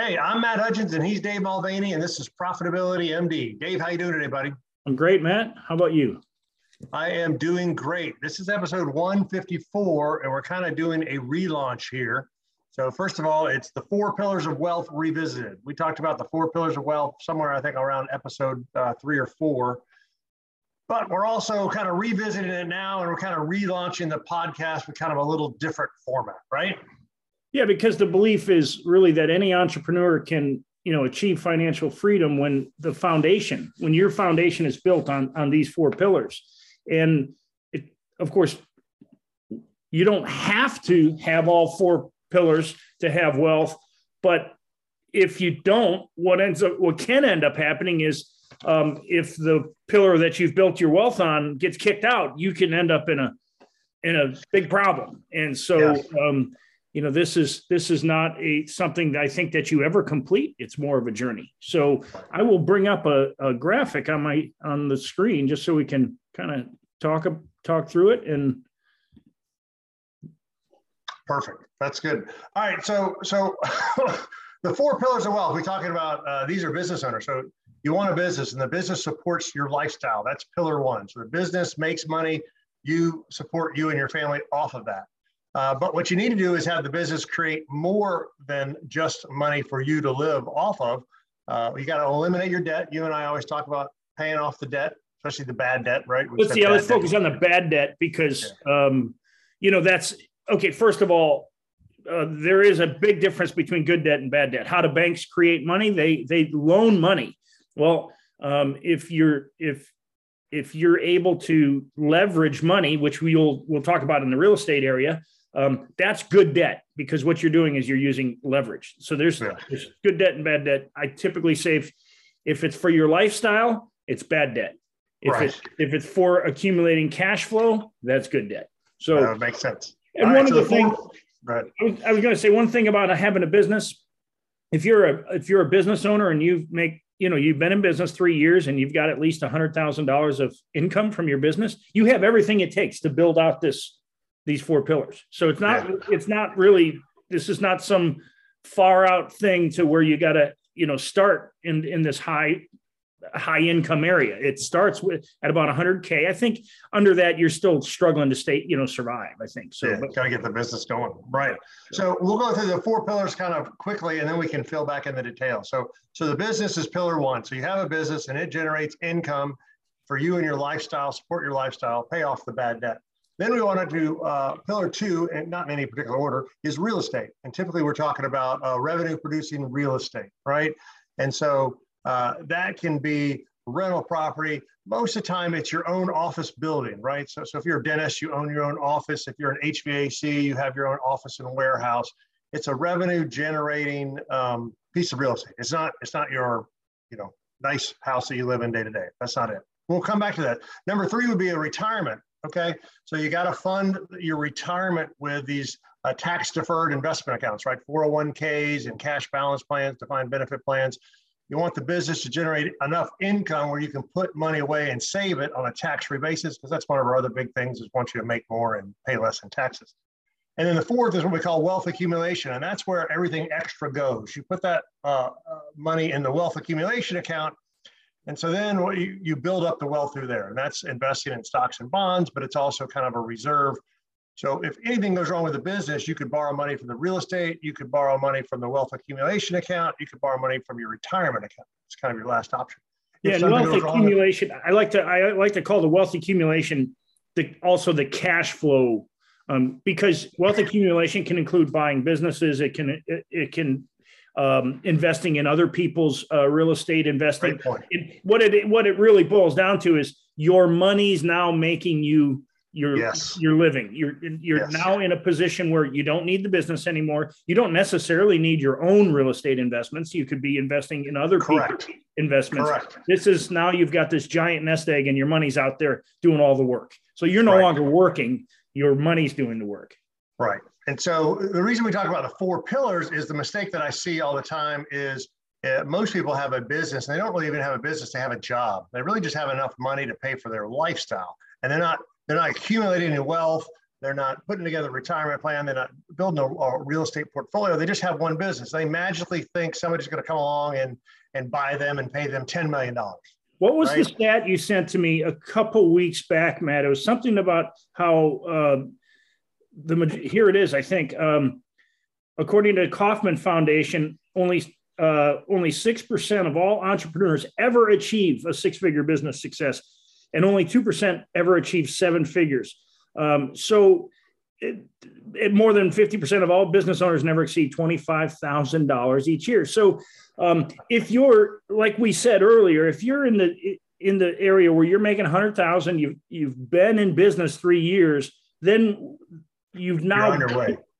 Hey, I'm Matt Hudgens and he's Dave Mulvaney and this is Profitability MD. Dave, how you doing today, buddy? I'm great, Matt. How about you? I am doing great. This is episode 154 and we're kind of doing a relaunch here. So first of all, it's the four pillars of wealth revisited. We talked about the four pillars of wealth somewhere, I think around episode uh, three or four. But we're also kind of revisiting it now and we're kind of relaunching the podcast with kind of a little different format, right? Yeah, because the belief is really that any entrepreneur can, you know, achieve financial freedom when the foundation, when your foundation is built on on these four pillars. And it, of course, you don't have to have all four pillars to have wealth, but if you don't, what ends up what can end up happening is um, if the pillar that you've built your wealth on gets kicked out, you can end up in a in a big problem. And so yes. um, you know this is this is not a something that i think that you ever complete. It's more of a journey. So i will bring up a, a graphic on my on the screen just so we can kind of talk talk through it and perfect. That's good. All right. So so the four pillars of wealth we're talking about uh, these are business owners. So you want a business and the business supports your lifestyle. That's pillar one. So the business makes money. You support you and your family off of that uh, but what you need to do is have the business create more than just money for you to live off of. Uh, you got to eliminate your debt. You and I always talk about paying off the debt, especially the bad debt, right? let's see. Let's focus on the bad debt because, yeah. um, you know, that's okay. First of all, uh, there is a big difference between good debt and bad debt. How do banks create money? They they loan money. Well, um, if you're if if you're able to leverage money, which we'll we'll talk about in the real estate area, um, that's good debt because what you're doing is you're using leverage. So there's, yeah. there's good debt and bad debt. I typically say if, if it's for your lifestyle, it's bad debt. If right. it's if it's for accumulating cash flow, that's good debt. So that makes sense. And All one right, of the things I was, I was going to say one thing about having a business. If you're a if you're a business owner and you make you know you've been in business three years and you've got at least a hundred thousand dollars of income from your business, you have everything it takes to build out this these four pillars. So it's not yeah. it's not really this is not some far out thing to where you got to you know start in in this high high income area. It starts with at about 100k. I think under that you're still struggling to stay you know survive. I think so. Yeah, got to get the business going right. So we'll go through the four pillars kind of quickly, and then we can fill back in the details. So so the business is pillar one. So you have a business and it generates income for you and your lifestyle, support your lifestyle, pay off the bad debt. Then we want to do uh, pillar two, and not in any particular order, is real estate. And typically we're talking about uh, revenue producing real estate, right? And so uh, that can be rental property. Most of the time it's your own office building, right? So, so if you're a dentist, you own your own office. If you're an HVAC, you have your own office and warehouse. It's a revenue generating um, piece of real estate. It's not, it's not your, you know, nice house that you live in day to day. That's not it. We'll come back to that. Number three would be a retirement. Okay, so you got to fund your retirement with these uh, tax deferred investment accounts, right? 401ks and cash balance plans, defined benefit plans. You want the business to generate enough income where you can put money away and save it on a tax free basis, because that's one of our other big things is want you to make more and pay less in taxes. And then the fourth is what we call wealth accumulation, and that's where everything extra goes. You put that uh, uh, money in the wealth accumulation account, and so then you, you build up the wealth through there, and that's investing in stocks and bonds, but it's also kind of a reserve. So if anything goes wrong with the business, you could borrow money from the real estate, you could borrow money from the wealth accumulation account, you could borrow money from your retirement account. It's kind of your last option. yeah, wealth accumulation. I like to I like to call the wealth accumulation the also the cash flow um, because wealth accumulation can include buying businesses. It can it, it can um, investing in other people's uh, real estate investing. It, what it what it really boils down to is your money's now making you your yes. your living. You're you're yes. now in a position where you don't need the business anymore. You don't necessarily need your own real estate investments. You could be investing in other Correct. people's investments. Correct. This is now you've got this giant nest egg, and your money's out there doing all the work. So you're no right. longer working. Your money's doing the work. Right. And so the reason we talk about the four pillars is the mistake that I see all the time is uh, most people have a business and they don't really even have a business, they have a job. They really just have enough money to pay for their lifestyle. And they're not they're not accumulating any wealth. They're not putting together a retirement plan. They're not building a, a real estate portfolio. They just have one business. They magically think somebody's going to come along and and buy them and pay them ten million dollars. What was right? the stat you sent to me a couple weeks back, Matt? It was something about how uh, the here it is. I think um, according to the Kauffman Foundation, only uh, only six percent of all entrepreneurs ever achieve a six-figure business success, and only two percent ever achieve seven figures. Um, so, it, it, more than fifty percent of all business owners never exceed twenty-five thousand dollars each year. So, um, if you're like we said earlier, if you're in the in the area where you're making a hundred thousand, you've you've been in business three years, then you've now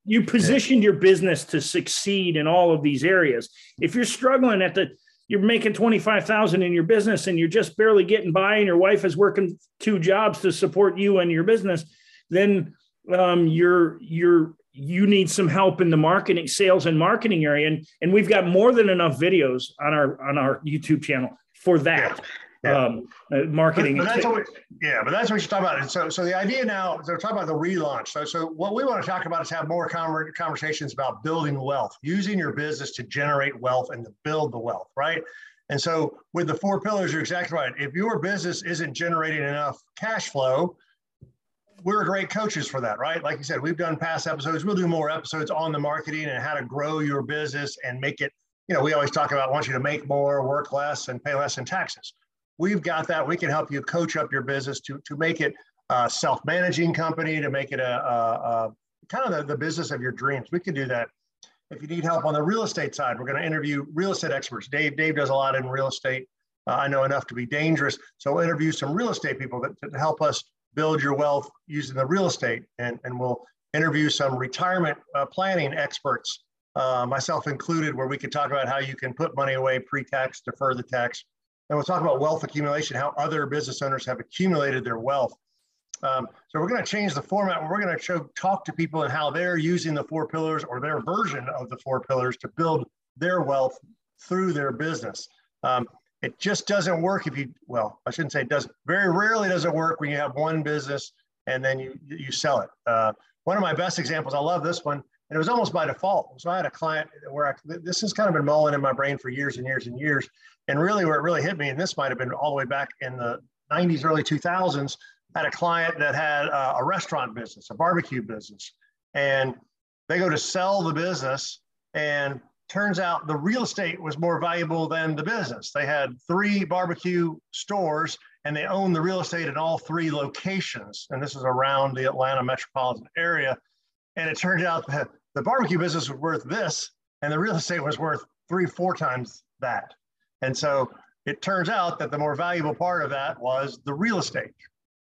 you positioned yeah. your business to succeed in all of these areas. If you're struggling at the you're making 25,000 in your business and you're just barely getting by and your wife is working two jobs to support you and your business, then um, you're you're you need some help in the marketing, sales and marketing area. And, and we've got more than enough videos on our on our YouTube channel for that. Yeah. Um, uh, marketing. But, but that's what we, yeah, but that's what you talk about. And So, so the idea now, so talk about the relaunch. So, so what we want to talk about is have more conversations about building wealth, using your business to generate wealth and to build the wealth, right? And so, with the four pillars, you're exactly right. If your business isn't generating enough cash flow, we're great coaches for that, right? Like you said, we've done past episodes. We'll do more episodes on the marketing and how to grow your business and make it. You know, we always talk about want you to make more, work less, and pay less in taxes. We've got that. We can help you coach up your business to to make it a self-managing company, to make it a, a, a kind of the, the business of your dreams. We can do that. If you need help on the real estate side, we're going to interview real estate experts. Dave, Dave does a lot in real estate. Uh, I know enough to be dangerous. So we'll interview some real estate people that, to help us build your wealth using the real estate. And, and we'll interview some retirement uh, planning experts, uh, myself included, where we could talk about how you can put money away pre-tax, defer the tax. And we'll talk about wealth accumulation, how other business owners have accumulated their wealth. Um, so we're going to change the format. We're going to talk to people and how they're using the four pillars or their version of the four pillars to build their wealth through their business. Um, it just doesn't work if you, well, I shouldn't say it doesn't, very rarely does it work when you have one business and then you, you sell it. Uh, one of my best examples, I love this one, and it was almost by default. So I had a client where I, this has kind of been mulling in my brain for years and years and years. And really where it really hit me, and this might have been all the way back in the 90s, early 2000s, I had a client that had a, a restaurant business, a barbecue business. And they go to sell the business and turns out the real estate was more valuable than the business. They had three barbecue stores and they owned the real estate in all three locations. And this is around the Atlanta metropolitan area. And it turned out that the barbecue business was worth this and the real estate was worth three, four times that. And so it turns out that the more valuable part of that was the real estate,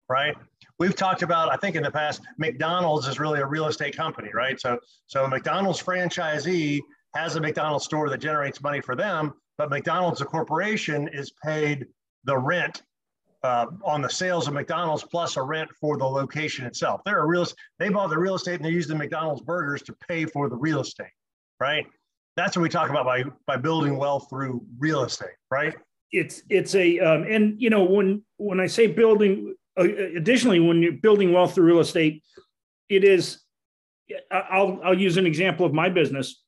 right? We've talked about, I think in the past, McDonald's is really a real estate company, right? So, so a McDonald's franchisee has a McDonald's store that generates money for them, but McDonald's, a corporation, is paid the rent uh, on the sales of McDonald's plus a rent for the location itself. They're a real, they bought the real estate and they use the McDonald's burgers to pay for the real estate, right? That's what we talk about by by building wealth through real estate, right? It's it's a um, and you know when when I say building, uh, additionally when you're building wealth through real estate, it is. I'll I'll use an example of my business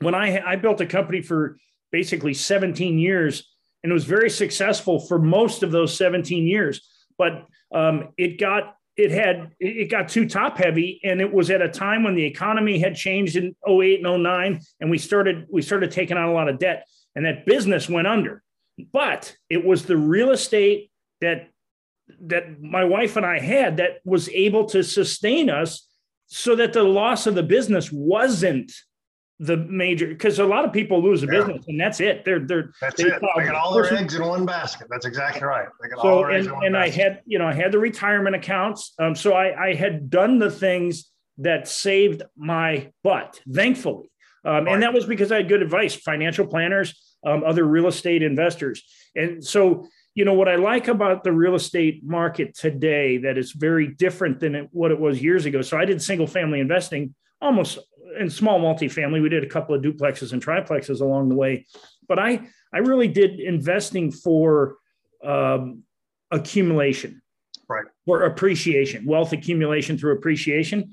when I I built a company for basically 17 years and it was very successful for most of those 17 years, but um, it got it had it got too top heavy and it was at a time when the economy had changed in 08 and 09 and we started we started taking on a lot of debt and that business went under. But it was the real estate that that my wife and I had that was able to sustain us so that the loss of the business wasn't the major because a lot of people lose a yeah. business and that's it. They're they're that's they, it. They got all their eggs in one basket. That's exactly right. so and, and I had you know I had the retirement accounts. Um, so I I had done the things that saved my butt, thankfully. Um, right. and that was because I had good advice, financial planners, um, other real estate investors. And so, you know, what I like about the real estate market today that is very different than it, what it was years ago. So I did single family investing almost and small multifamily. We did a couple of duplexes and triplexes along the way, but I I really did investing for um, accumulation. right. for appreciation, wealth accumulation through appreciation.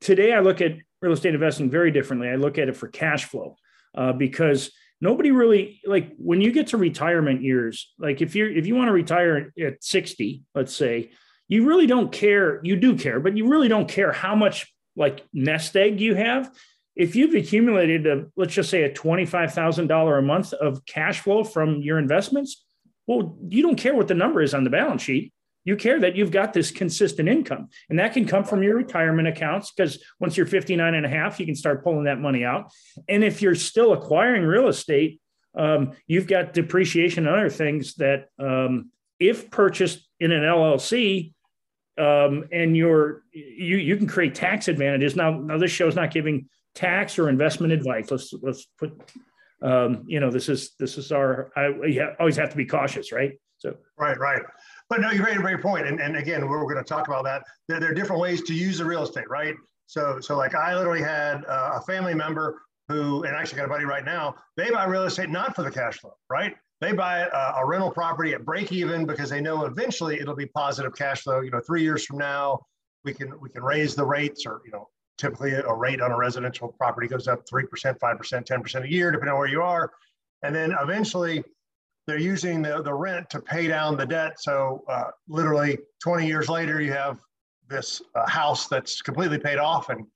Today, I look at real estate investing very differently. I look at it for cash flow uh, because nobody really like when you get to retirement years. Like if you're if you want to retire at sixty, let's say, you really don't care. You do care, but you really don't care how much like nest egg you have if you've accumulated a let's just say a $25,000 a month of cash flow from your investments, well, you don't care what the number is on the balance sheet. You care that you've got this consistent income. And that can come from your retirement accounts because once you're 59 and a half, you can start pulling that money out. And if you're still acquiring real estate, um, you've got depreciation and other things that, um, if purchased in an LLC, um, and you're you you can create tax advantages. Now, now this show is not giving tax or investment advice. Let's let's put um, you know this is this is our I you always have to be cautious, right? So right, right. But no, you made a great point, and and again, we're, we're going to talk about that. There, there, are different ways to use the real estate, right? So so like I literally had uh, a family member who, and actually got a buddy right now. They buy real estate not for the cash flow, right? They buy a, a rental property at break even because they know eventually it'll be positive cash flow. You know, three years from now, we can we can raise the rates or you know typically a rate on a residential property goes up 3%, 5%, 10% a year, depending on where you are. And then eventually they're using the, the rent to pay down the debt. So uh, literally 20 years later, you have this uh, house that's completely paid off. And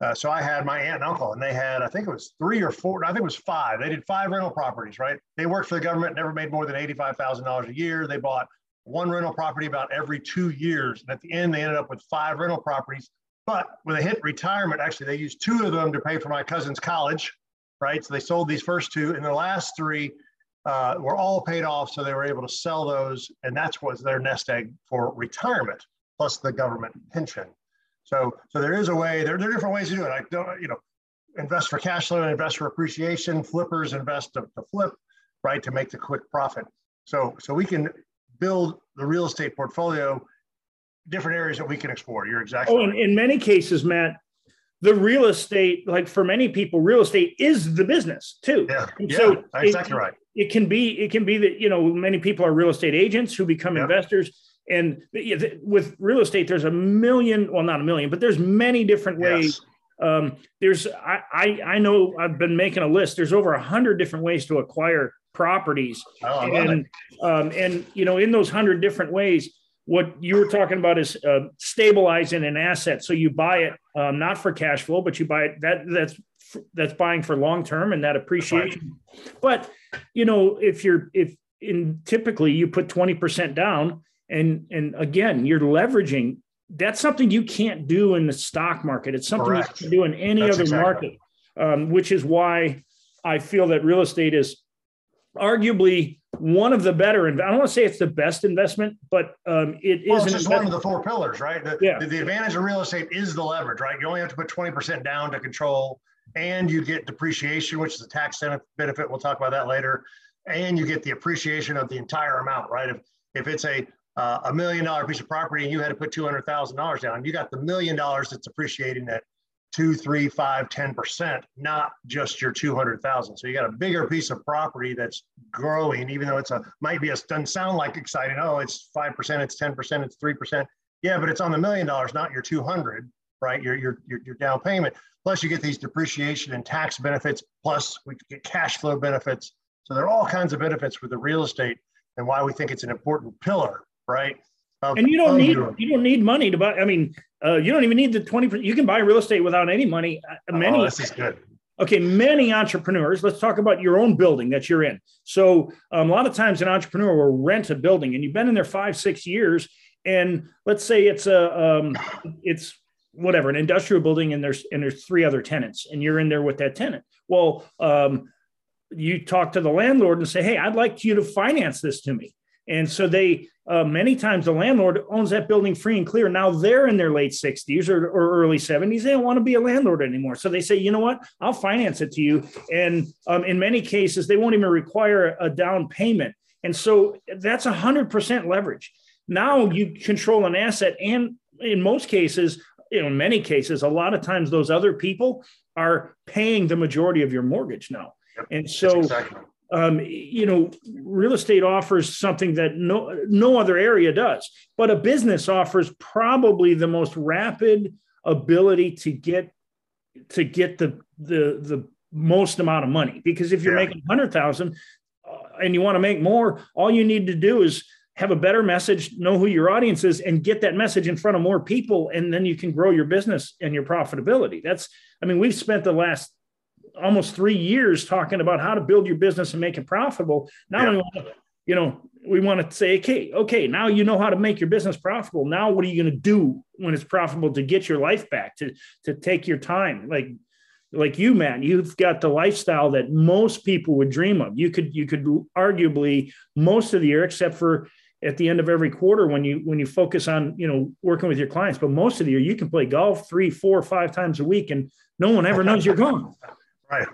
uh, so I had my aunt and uncle, and they had, I think it was three or four, I think it was five. They did five rental properties, right? They worked for the government, never made more than $85,000 a year. They bought one rental property about every two years. And at the end, they ended up with five rental properties but when they hit retirement, actually, they used two of them to pay for my cousin's college, right? So they sold these first two, and the last three uh, were all paid off. So they were able to sell those, and that's was their nest egg for retirement, plus the government pension. So, so there is a way. There, there are different ways to do it. I don't, you know, invest for cash flow and invest for appreciation. Flippers invest to, to flip, right, to make the quick profit. So, so we can build the real estate portfolio different areas that we can explore. You're exactly. Oh, right. in, in many cases, Matt, the real estate, like for many people, real estate is the business too. Yeah, yeah so exactly it, right. It can be, it can be that you know many people are real estate agents who become yep. investors, and with real estate, there's a million, well, not a million, but there's many different ways. Yes. Um, there's, I, I, I know I've been making a list. There's over a hundred different ways to acquire properties, oh, and um, and you know in those hundred different ways what you were talking about is uh, stabilizing an asset. So you buy it um, not for cash flow, but you buy it that that's that's buying for long term and that appreciation. But you know, if you're if in typically you put twenty percent down, and and again you're leveraging. That's something you can't do in the stock market. It's something Correct. you can do in any that's other exactly. market, um, which is why I feel that real estate is arguably one of the better. I don't want to say it's the best investment, but um, it well, is. It's just one of the four pillars, right? The, yeah. The, the, advantage of real estate is the leverage, right? You only have to put twenty percent down to control, and you get depreciation, which is a tax benefit. We'll talk about that later, and you get the appreciation of the entire amount, right? If if it's a uh, a million dollar piece of property and you had to put two hundred thousand dollars down, you got the million dollars that's appreciating at two, three, five, 10%, not just your 200,000. So you got a bigger piece of property that's growing, even though it's a, might be a, doesn't sound like exciting. Oh, it's 5%, it's 10%, it's 3%. Yeah, but it's on the million dollars, not your 200, right? Your, your, your, your down payment. Plus you get these depreciation and tax benefits, plus we get cash flow benefits. So there are all kinds of benefits with the real estate and why we think it's an important pillar, right? and you don't need you don't need money to buy. I mean, uh, you don't even need the twenty. You can buy real estate without any money. Uh, many. Oh, this is good. Okay, many entrepreneurs. Let's talk about your own building that you're in. So um, a lot of times, an entrepreneur will rent a building, and you've been in there five, six years, and let's say it's a um, it's whatever an industrial building, and there's and there's three other tenants, and you're in there with that tenant. Well, um, you talk to the landlord and say, "Hey, I'd like you to finance this to me." And so they uh, many times the landlord owns that building free and clear. Now they're in their late 60s or, or early 70s. They don't want to be a landlord anymore. So they say, you know what? I'll finance it to you. And um, in many cases, they won't even require a down payment. And so that's 100% leverage. Now you control an asset. And in most cases, in many cases, a lot of times those other people are paying the majority of your mortgage now. Yep, and so exactly um, you know, real estate offers something that no no other area does, but a business offers probably the most rapid ability to get to get the the the most amount of money. Because if you're yeah. making hundred thousand uh, and you want to make more, all you need to do is have a better message, know who your audience is, and get that message in front of more people, and then you can grow your business and your profitability. That's, I mean, we've spent the last almost three years talking about how to build your business and make it profitable. Now yeah. we want to, you know, we want to say, okay, okay, now you know how to make your business profitable. Now what are you going to do when it's profitable to get your life back, to to take your time? Like like you, man, you've got the lifestyle that most people would dream of. You could you could arguably most of the year, except for at the end of every quarter when you when you focus on you know working with your clients, but most of the year you can play golf three, four, five times a week, and no one ever knows you're gone. Right.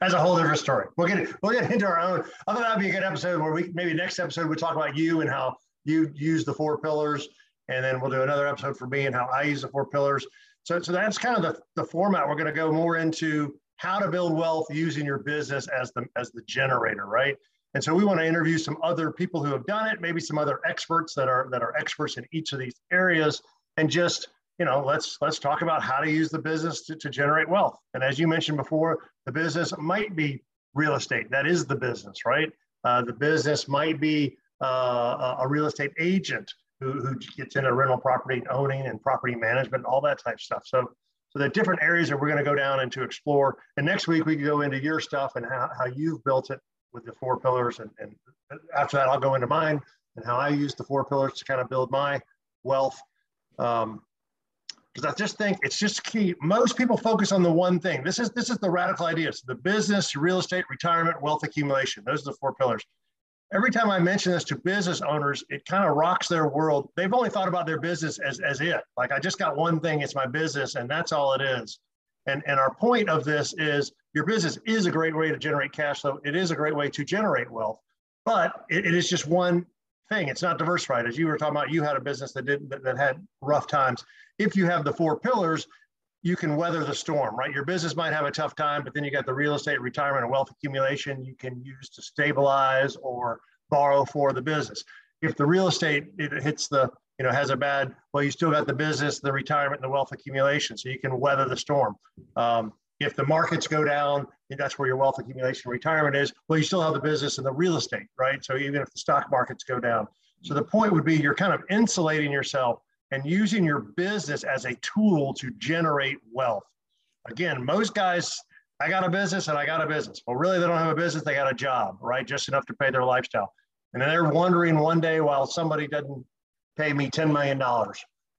That's a whole different story. We'll get we'll get into our own. I thought that'd be a good episode where we maybe next episode we talk about you and how you use the four pillars, and then we'll do another episode for me and how I use the four pillars. So, so that's kind of the, the format. We're going to go more into how to build wealth using your business as the as the generator, right? And so we want to interview some other people who have done it, maybe some other experts that are that are experts in each of these areas, and just you know, let's let's talk about how to use the business to, to generate wealth. And as you mentioned before, the business might be real estate. That is the business, right? Uh, the business might be uh, a real estate agent who, who gets into rental property owning and property management, all that type of stuff. So, so the different areas that we're going to go down and to explore. And next week we can go into your stuff and how, how you've built it with the four pillars. And, and after that, I'll go into mine and how I use the four pillars to kind of build my wealth. Um, because I just think it's just key. Most people focus on the one thing. This is this is the radical idea. It's the business, real estate, retirement, wealth accumulation. Those are the four pillars. Every time I mention this to business owners, it kind of rocks their world. They've only thought about their business as, as it. Like I just got one thing, it's my business, and that's all it is. And, and our point of this is your business is a great way to generate cash flow. It is a great way to generate wealth, but it, it is just one thing. It's not diversified. As you were talking about, you had a business that did that, that had rough times if you have the four pillars, you can weather the storm, right? Your business might have a tough time, but then you got the real estate, retirement, and wealth accumulation you can use to stabilize or borrow for the business. If the real estate it hits the, you know, has a bad, well, you still got the business, the retirement, and the wealth accumulation, so you can weather the storm. Um, if the markets go down, that's where your wealth accumulation retirement is. Well, you still have the business and the real estate, right? So even if the stock markets go down. So the point would be you're kind of insulating yourself and using your business as a tool to generate wealth. Again, most guys, I got a business and I got a business. Well, really, they don't have a business, they got a job, right? Just enough to pay their lifestyle. And then they're wondering one day, while somebody doesn't pay me $10 million.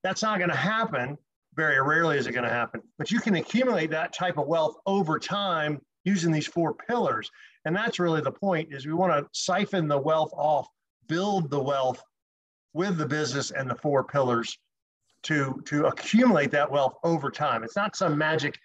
That's not going to happen. Very rarely is it going to happen. But you can accumulate that type of wealth over time using these four pillars. And that's really the point is we want to siphon the wealth off, build the wealth with the business and the four pillars to to accumulate that wealth over time. It's not some magic.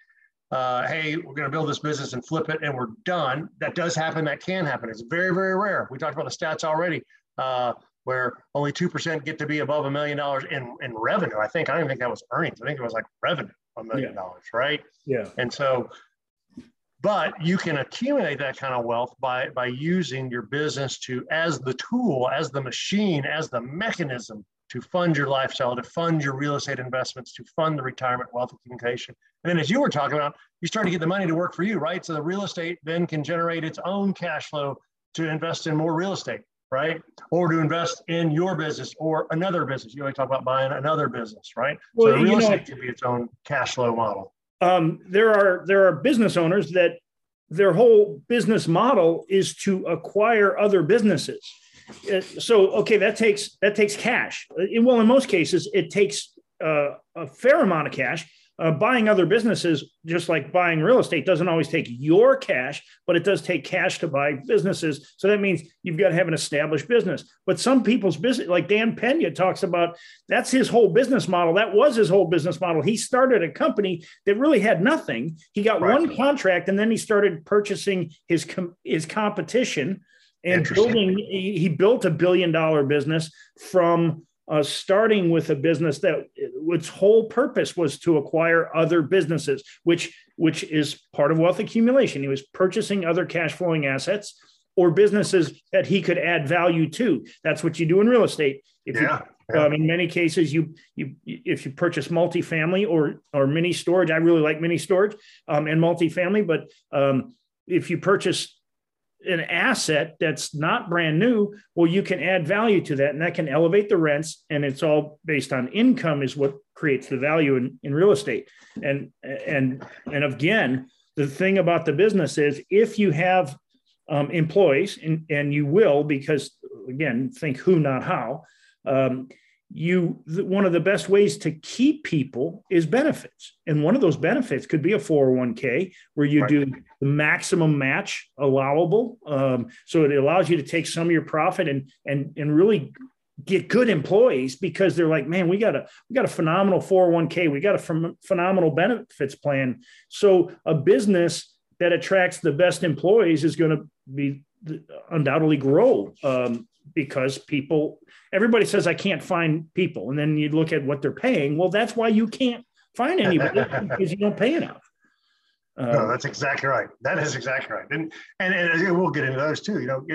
Uh, hey, we're going to build this business and flip it and we're done. That does happen. That can happen. It's very, very rare. We talked about the stats already, uh, where only two percent get to be above a million dollars in in revenue. I think I don't even think that was earnings. I think it was like revenue, a million dollars, right? Yeah. And so but you can accumulate that kind of wealth by by using your business to as the tool as the machine as the mechanism to fund your lifestyle to fund your real estate investments to fund the retirement wealth accumulation. And then as you were talking about you start to get the money to work for you right? So the real estate then can generate its own cash flow to invest in more real estate right? Or to invest in your business or another business. You always talk about buying another business right? Well, so real estate know, can be its own cash flow model um, there are there are business owners that their whole business model is to acquire other businesses. So okay, that takes that takes cash. Uh, well, in most cases, it takes uh, a fair amount of cash uh, buying other businesses, just like buying real estate, doesn't always take your cash, but it does take cash to buy businesses. So that means you've got to have an established business. But some people's business, like Dan Pena talks about, that's his whole business model. That was his whole business model. He started a company that really had nothing. He got right. one contract, and then he started purchasing his com- his competition and building. He, he built a billion dollar business from uh, starting with a business that its whole purpose was to acquire other businesses, which which is part of wealth accumulation. He was purchasing other cash flowing assets or businesses that he could add value to. That's what you do in real estate. If yeah. you, um, in many cases, you you if you purchase multifamily or or mini storage, I really like mini storage um, and multifamily. But um, if you purchase an asset that's not brand new, well, you can add value to that, and that can elevate the rents. And it's all based on income, is what creates the value in, in real estate. And and and again, the thing about the business is if you have um, employees, and, and you will, because again, think who, not how. Um, you one of the best ways to keep people is benefits. And one of those benefits could be a 401k where you right. do the maximum match allowable. Um, so it allows you to take some of your profit and and and really get good employees because they're like man we got a we got a phenomenal 401k we got a ph- phenomenal benefits plan. So a business that attracts the best employees is going to be undoubtedly grow um, because people everybody says i can't find people. And then you look at what they're paying. Well that's why you can't find anybody because you don't pay enough. Uh, no that's exactly right. That is exactly right. And and, and we'll get into those too. You know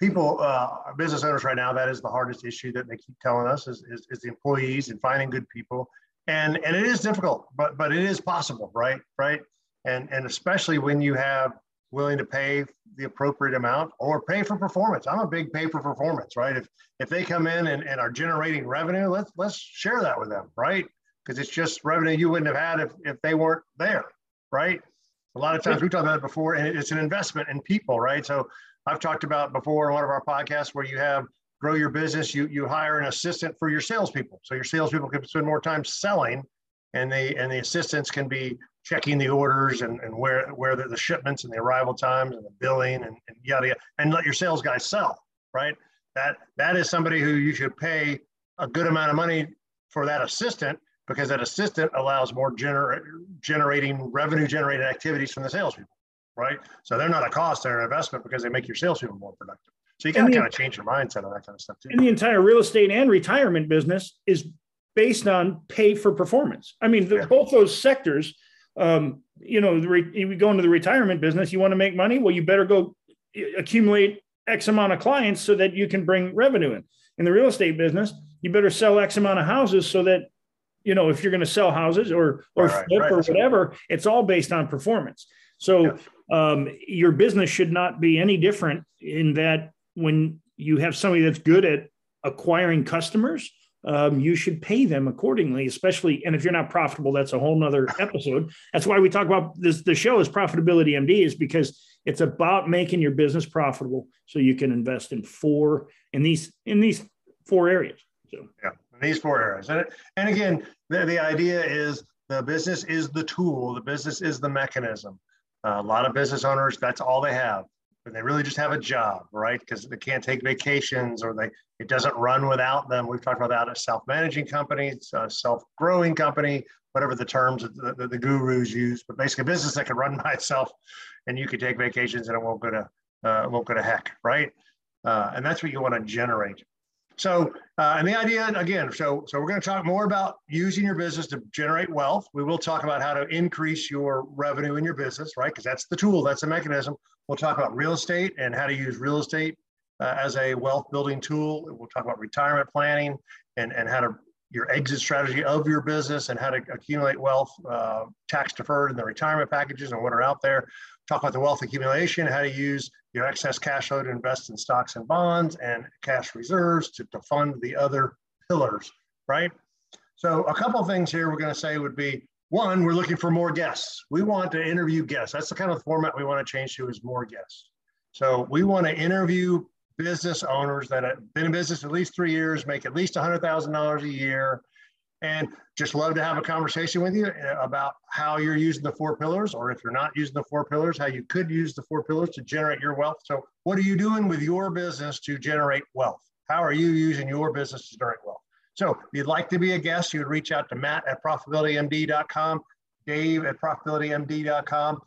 people uh, business owners right now that is the hardest issue that they keep telling us is, is, is the employees and finding good people. And and it is difficult but but it is possible right? Right? And and especially when you have willing to pay the appropriate amount or pay for performance. I'm a big pay for performance, right? If if they come in and, and are generating revenue, let's let's share that with them, right? Because it's just revenue you wouldn't have had if, if they weren't there, right? A lot of times we've talked about it before, and it's an investment in people, right? So I've talked about before in one of our podcasts where you have grow your business, you you hire an assistant for your salespeople. So your salespeople can spend more time selling and the and the assistants can be checking the orders and, and where where the, the shipments and the arrival times and the billing and, and yada yada and let your sales guys sell right that that is somebody who you should pay a good amount of money for that assistant because that assistant allows more gener- generating revenue generating activities from the salespeople right so they're not a cost they're an investment because they make your salespeople more productive so you got to kind of change your mindset on that kind of stuff too and the entire real estate and retirement business is based on pay for performance. I mean, the, yeah. both those sectors, um, you know, the re, you go into the retirement business, you want to make money. Well, you better go accumulate X amount of clients so that you can bring revenue in. In the real estate business, you better sell X amount of houses so that, you know, if you're going to sell houses or or right, flip right, or whatever, it's all based on performance. So um, your business should not be any different in that when you have somebody that's good at acquiring customers um, you should pay them accordingly, especially. And if you're not profitable, that's a whole nother episode. That's why we talk about this. The show is Profitability MD, is because it's about making your business profitable so you can invest in four in these in these four areas. So yeah, these four areas. And, and again, the, the idea is the business is the tool, the business is the mechanism. Uh, a lot of business owners, that's all they have they really just have a job, right? Because they can't take vacations or they it doesn't run without them. We've talked about that as self-managing company, a self-growing company, whatever the terms the, the, the, gurus use, but basically a business that can run by itself, and you can take vacations and it won't go to uh, won't go to heck, right? Uh, and that's what you want to generate. So, uh, and the idea again, so so we're going to talk more about using your business to generate wealth. We will talk about how to increase your revenue in your business, right? Because that's the tool, that's the mechanism. We'll talk about real estate and how to use real estate uh, as a wealth building tool. We'll talk about retirement planning and, and how to your exit strategy of your business and how to accumulate wealth, uh, tax deferred in the retirement packages and what are out there. Talk about the wealth accumulation, how to use your excess cash flow to invest in stocks and bonds and cash reserves to, to fund the other pillars, right? So a couple things here we're going to say would be one, we're looking for more guests. We want to interview guests. That's the kind of format we want to change to is more guests. So we want to interview business owners that have been in business at least three years, make at least $100,000 a year, and just love to have a conversation with you uh, about how you're using the four pillars, or if you're not using the four pillars, how you could use the four pillars to generate your wealth. So, what are you doing with your business to generate wealth? How are you using your business to generate wealth? So if you'd like to be a guest, you would reach out to Matt at profitabilitymd.com, Dave at profitabilitymd.com.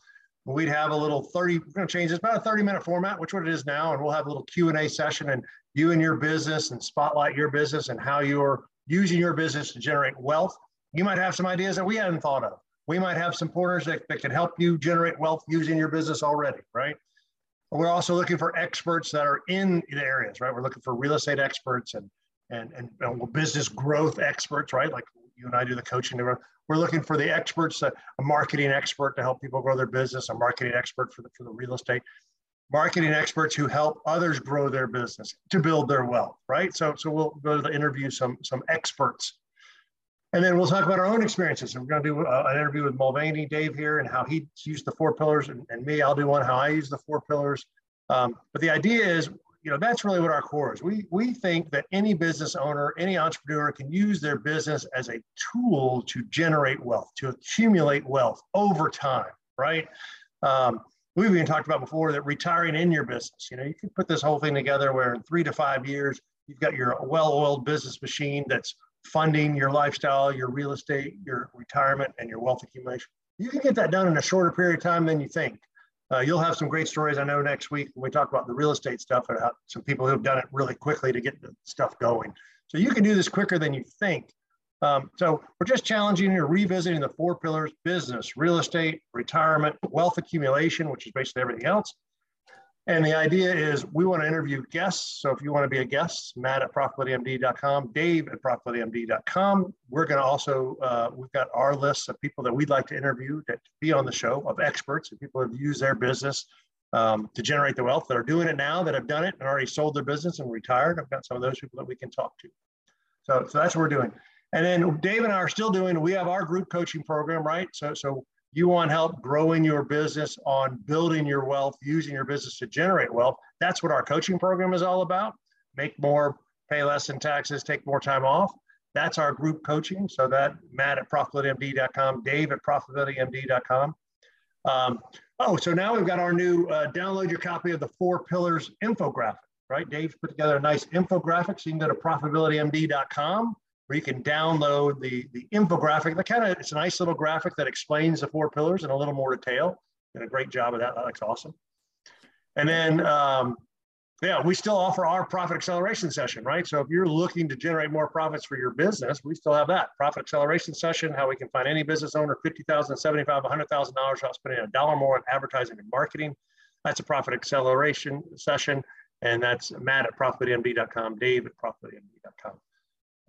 We'd have a little 30, we're going to change this about a 30 minute format, which what it is now. And we'll have a little Q&A session and you and your business and spotlight your business and how you're using your business to generate wealth. You might have some ideas that we hadn't thought of. We might have some partners that, that can help you generate wealth using your business already, right? we're also looking for experts that are in the areas, right? We're looking for real estate experts and and and, and business growth experts, right? Like you and I do the coaching. We're looking for the experts, a, a marketing expert to help people grow their business, a marketing expert for the for the real estate, marketing experts who help others grow their business to build their wealth, right? So so we'll go to interview some some experts and then we'll talk about our own experiences. And we're going to do uh, an interview with Mulvaney, Dave here, and how he used the four pillars, and, and me, I'll do one how I use the four pillars. Um, but the idea is, you know, that's really what our core is. We we think that any business owner, any entrepreneur can use their business as a tool to generate wealth, to accumulate wealth over time, right? Um, we've even talked about before that retiring in your business. You know, you can put this whole thing together where in three to five years, you've got your well-oiled business machine that's funding your lifestyle, your real estate, your retirement, and your wealth accumulation. You can get that done in a shorter period of time than you think. Uh, you'll have some great stories. I know next week when we talk about the real estate stuff and how some people who have done it really quickly to get the stuff going. So you can do this quicker than you think. Um, so we're just challenging you, revisiting the four pillars: business, real estate, retirement, wealth accumulation, which is basically everything else, and the idea is we want to interview guests. So if you want to be a guest, Matt at profitabilitymd.com, Dave at profitabilitymd.com. We're going to also, uh, we've got our list of people that we'd like to interview to be on the show of experts and people who have used their business um, to generate the wealth that are doing it now, that have done it and already sold their business and retired. I've got some of those people that we can talk to. So, so that's what we're doing. And then Dave and I are still doing, we have our group coaching program, right? So, so you want help growing your business on building your wealth, using your business to generate wealth, that's what our coaching program is all about. Make more, pay less in taxes, take more time off. That's our group coaching. So that Matt at profitabilitymd.com, Dave at profitabilitymd.com. Um, oh, so now we've got our new uh, download your copy of the four pillars infographic, right? Dave's put together a nice infographic. So you can go to profitabilitymd.com where you can download the, the infographic. The kind of it's a nice little graphic that explains the four pillars in a little more detail. Did a great job of that. That looks awesome. And then, um, yeah, we still offer our profit acceleration session, right? So if you're looking to generate more profits for your business, we still have that profit acceleration session. How we can find any business owner fifty thousand, seventy-five, hundred thousand dollars without spending a dollar more on advertising and marketing. That's a profit acceleration session, and that's Matt at profitabilitymd.com, Dave at profitabilitymd.com.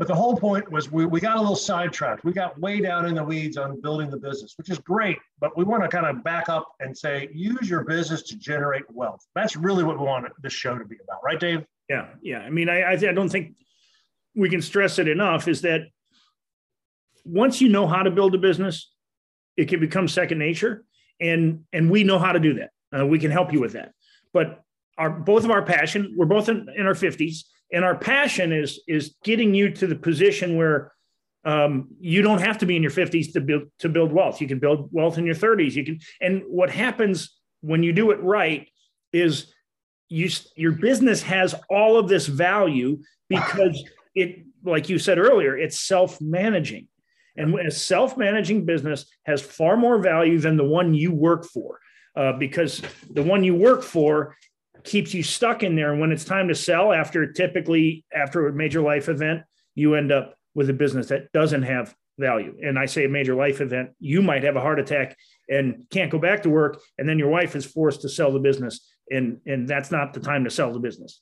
But the whole point was we, we got a little sidetracked. We got way down in the weeds on building the business, which is great. But we want to kind of back up and say, use your business to generate wealth. That's really what we want this show to be about, right, Dave? Yeah, yeah. I mean, I, I don't think we can stress it enough is that once you know how to build a business, it can become second nature, and and we know how to do that. Uh, we can help you with that. But our both of our passion, we're both in, in our fifties and our passion is is getting you to the position where um, you don't have to be in your 50s to build to build wealth. You can build wealth in your 30s you can and what happens when you do it right is you your business has all of this value because it like you said earlier it's self-managing. And a self-managing business has far more value than the one you work for uh, because the one you work for keeps you stuck in there. And when it's time to sell, after typically after a major life event, you end up with a business that doesn't have value. And I say a major life event, you might have a heart attack and can't go back to work, and then your wife is forced to sell the business, and and that's not the time to sell the business.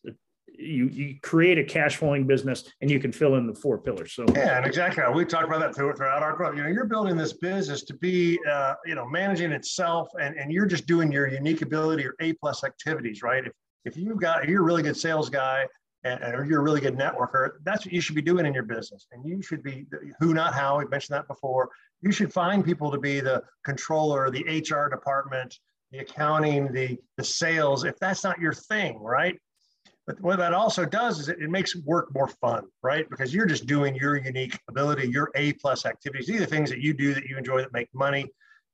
You, you create a cash flowing business and you can fill in the four pillars. So yeah, and exactly. We talked about that throughout our growth. You know, you're building this business to be, uh, you know, managing itself, and, and you're just doing your unique ability or A plus activities, right? If if you've got you're a really good sales guy and, or you're a really good networker, that's what you should be doing in your business. And you should be who, not how. We mentioned that before. You should find people to be the controller, the HR department, the accounting, the the sales. If that's not your thing, right? But what that also does is it, it makes work more fun, right? Because you're just doing your unique ability, your A plus activities. These are the things that you do that you enjoy that make money.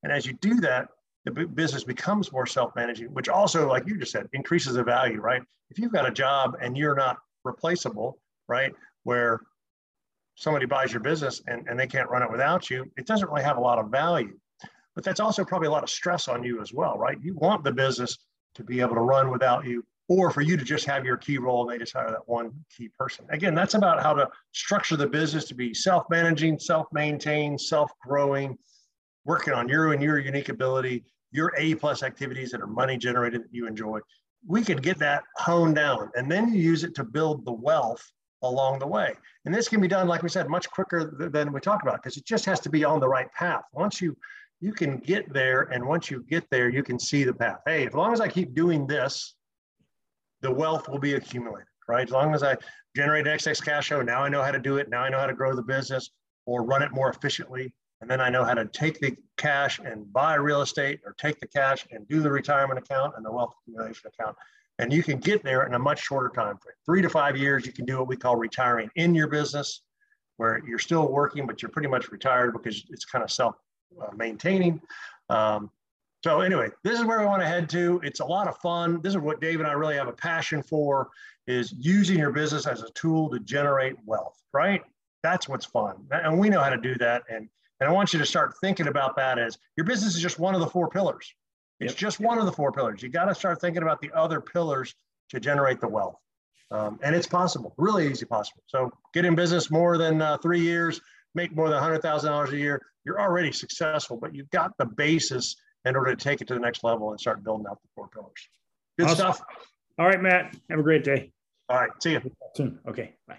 And as you do that, the business becomes more self-managing, which also, like you just said, increases the value, right? If you've got a job and you're not replaceable, right, where somebody buys your business and, and they can't run it without you, it doesn't really have a lot of value. But that's also probably a lot of stress on you as well, right? You want the business to be able to run without you, or for you to just have your key role and they just hire that one key person. Again, that's about how to structure the business to be self-managing, self-maintained, self-growing, working on your and your unique ability your A plus activities that are money generated that you enjoy. we could get that honed down and then you use it to build the wealth along the way. And this can be done, like we said, much quicker than we talked about because it just has to be on the right path. Once you you can get there, and once you get there, you can see the path. Hey, as long as I keep doing this, the wealth will be accumulated, right? As long as I generate excess cash flow, now I know how to do it. Now I know how to grow the business or run it more efficiently. And then I know how to take the cash and buy real estate or take the cash and do the retirement account and the wealth accumulation account. And you can get there in a much shorter time frame. Three to five years, you can do what we call retiring in your business, where you're still working, but you're pretty much retired because it's kind of self uh, maintaining. Um, so anyway, this is where we want to head to. It's a lot of fun. This is what Dave and I really have a passion for is using your business as a tool to generate wealth, right? That's what's fun. And we know how to do that. And, and I want you to start thinking about that as your business is just one of the four pillars. It's yep. just one of the four pillars. You got to start thinking about the other pillars to generate the wealth. Um, and it's possible, really easy possible. So get in business more than uh, three years, make more than $100,000 a year. You're already successful, but you've got the basis in order to take it to the next level and start building out the four pillars. Good awesome. stuff. All right, Matt. Have a great day. All right. See you soon. Okay. Bye.